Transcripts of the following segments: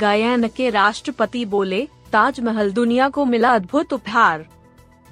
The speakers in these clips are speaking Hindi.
गायन के राष्ट्रपति बोले, ताजमहल दुनिया को मिला अद्भुत उपहार।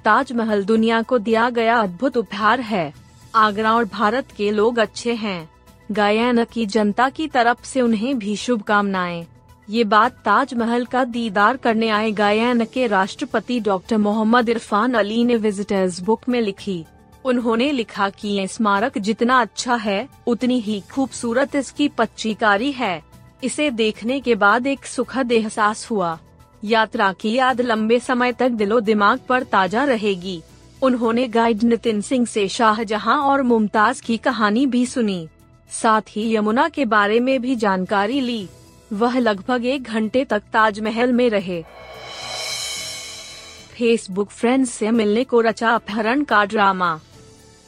ताजमहल दुनिया को दिया गया अद्भुत उपहार है। आगरा और भारत के लोग अच्छे हैं। गायन की जनता की तरफ़ से उन्हें भी शुभकामनाएँ। ये बात ताजमहल का दीदार करने आए गायन के राष्ट्रपति डॉक्टर मोहम्मद इरफान अली ने विजिटर्स बुक में लिखी। उन्होंने लिखा कि ये स्मारक जितना अच्छा है, उतनी ही खूबसूरत इसकी पच्चीकारी है। इसे देखने के बाद एक सुखद एहसास हुआ। यात्रा की याद लंबे समय तक दिलो दिमाग पर ताज़ा रहेगी। उन्होंने गाइड नितिन सिंह से शाहजहां और मुमताज़ की कहानी भी सुनी। साथ ही यमुना के बारे में भी जानकारी ली। वह लगभग एक घंटे तक ताजमहल में रहे। फेसबुक फ्रेंड्स से मिलने को रचा अपहरण का ड्रामा।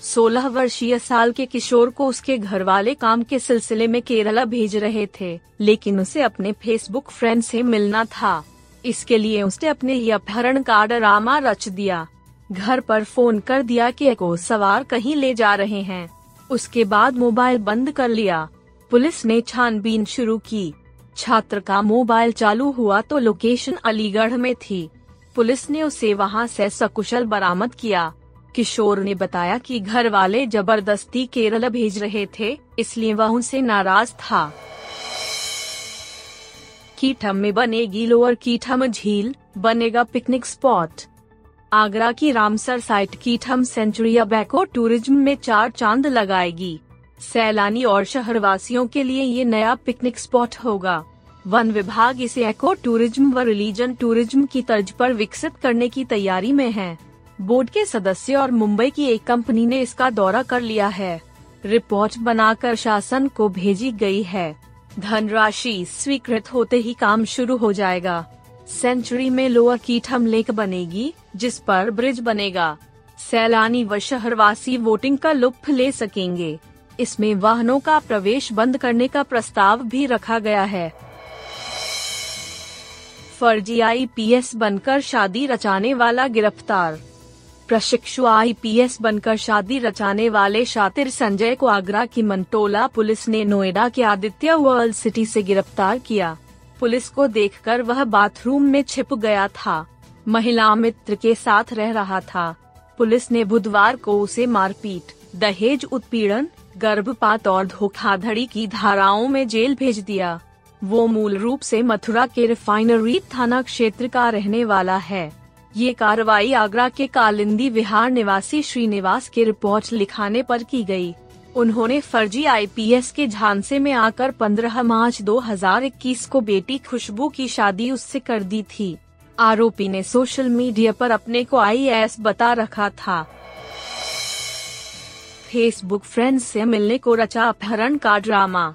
सोलह वर्षीय साल के किशोर को उसके घर वाले काम के सिलसिले में केरला भेज रहे थे, लेकिन उसे अपने फेसबुक फ्रेंड से मिलना था। इसके लिए उसने अपने ही अपहरण का ड्रामा रच दिया। घर पर फ़ोन कर दिया कि एको सवार कहीं ले जा रहे हैं। उसके बाद मोबाइल बंद कर लिया। पुलिस ने छानबीन शुरू की। छात्र का मोबाइल चालू हुआ तो लोकेशन अलीगढ़ में थी। पुलिस ने उसे वहाँ से सकुशल बरामद किया। किशोर ने बताया कि घर वाले ज़बरदस्ती केरल भेज रहे थे, इसलिए वह उनसे नाराज़ था। कीठम में बनेगी लोअर कीठम झील, बनेगा पिकनिक स्पॉट। आगरा की रामसर साइट कीठम सेंचुरी अब एको टूरिज़्म में चार चाँद लगाएगी। सैलानी और शहरवासियों के लिए ये नया पिकनिक स्पॉट होगा। वन विभाग इसे एको टूरिज़्म व रिलीजन टूरिज़्म की तर्ज पर विकसित करने की तैयारी में है। बोर्ड के सदस्य और मुंबई की एक कंपनी ने इसका दौरा कर लिया है। रिपोर्ट बनाकर शासन को भेजी गई है। धनराशि स्वीकृत होते ही काम शुरू हो जाएगा। सेंचुरी में लोअर कीठम लेक बनेगी, जिस पर ब्रिज बनेगा। सैलानी व शहरवासी वोटिंग का लुत्फ ले सकेंगे। इसमें वाहनों का प्रवेश बंद करने का प्रस्ताव भी रखा गया है। फर्जी आईपीएस बनकर शादी रचाने वाला गिरफ़्तार प्रशिक्षु आईपीएस बनकर शादी रचाने वाले शातिर संजय को आगरा की मंटोला पुलिस ने नोएडा के आदित्य वर्ल्ड सिटी से गिरफ़्तार किया। पुलिस को देखकर वह बाथरूम में छिप गया था। महिला मित्र के साथ रह रहा था। पुलिस ने बुधवार को उसे मारपीट, दहेज उत्पीड़न, गर्भपात और धोखाधड़ी की धाराओं में जेल भेज दिया। वो मूल रूप से मथुरा के रिफाइनरी थाना क्षेत्र का रहने वाला है। ये कार्रवाई आगरा के कालिंदी विहार निवासी श्रीनिवास के रिपोर्ट लिखाने पर की गई। उन्होंने फर्जी आईपीएस के झांसे में आकर 15 मार्च 2021 को बेटी खुशबू की शादी उससे कर दी थी। आरोपी ने सोशल मीडिया पर अपने को आईएएस बता रखा था। फेसबुक फ्रेंड्स से मिलने को रचा अपहरण का ड्रामा।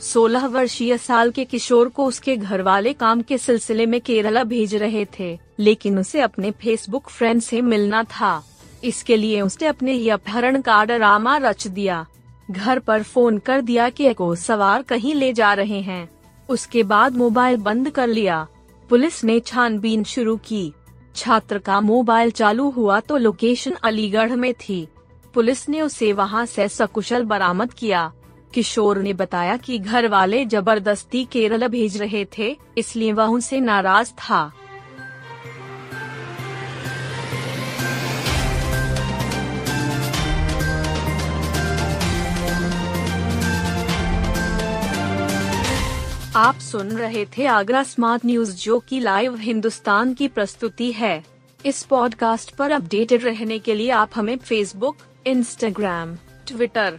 सोलह वर्षीय साल के किशोर को उसके घर वाले काम के सिलसिले में केरला भेज रहे थे, लेकिन उसे अपने फेसबुक फ्रेंड से मिलना था। इसके लिए उसने अपने ही अपहरण का ड्रामा रच दिया। घर पर फ़ोन कर दिया कि एको सवार कहीं ले जा रहे हैं। उसके बाद मोबाइल बंद कर लिया। पुलिस ने छानबीन शुरू की। छात्र का मोबाइल चालू हुआ तो लोकेशन अलीगढ़ में थी। पुलिस ने उसे वहाँ से सकुशल बरामद किया। किशोर ने बताया कि घर वाले ज़बरदस्ती केरल भेज रहे थे, इसलिए वह उनसे नाराज़ था। आप सुन रहे थे आगरा स्मार्ट न्यूज़, जो की लाइव हिंदुस्तान की प्रस्तुति है। इस पॉडकास्ट पर अपडेटेड रहने के लिए आप हमें फेसबुक इंस्टाग्राम ट्विटर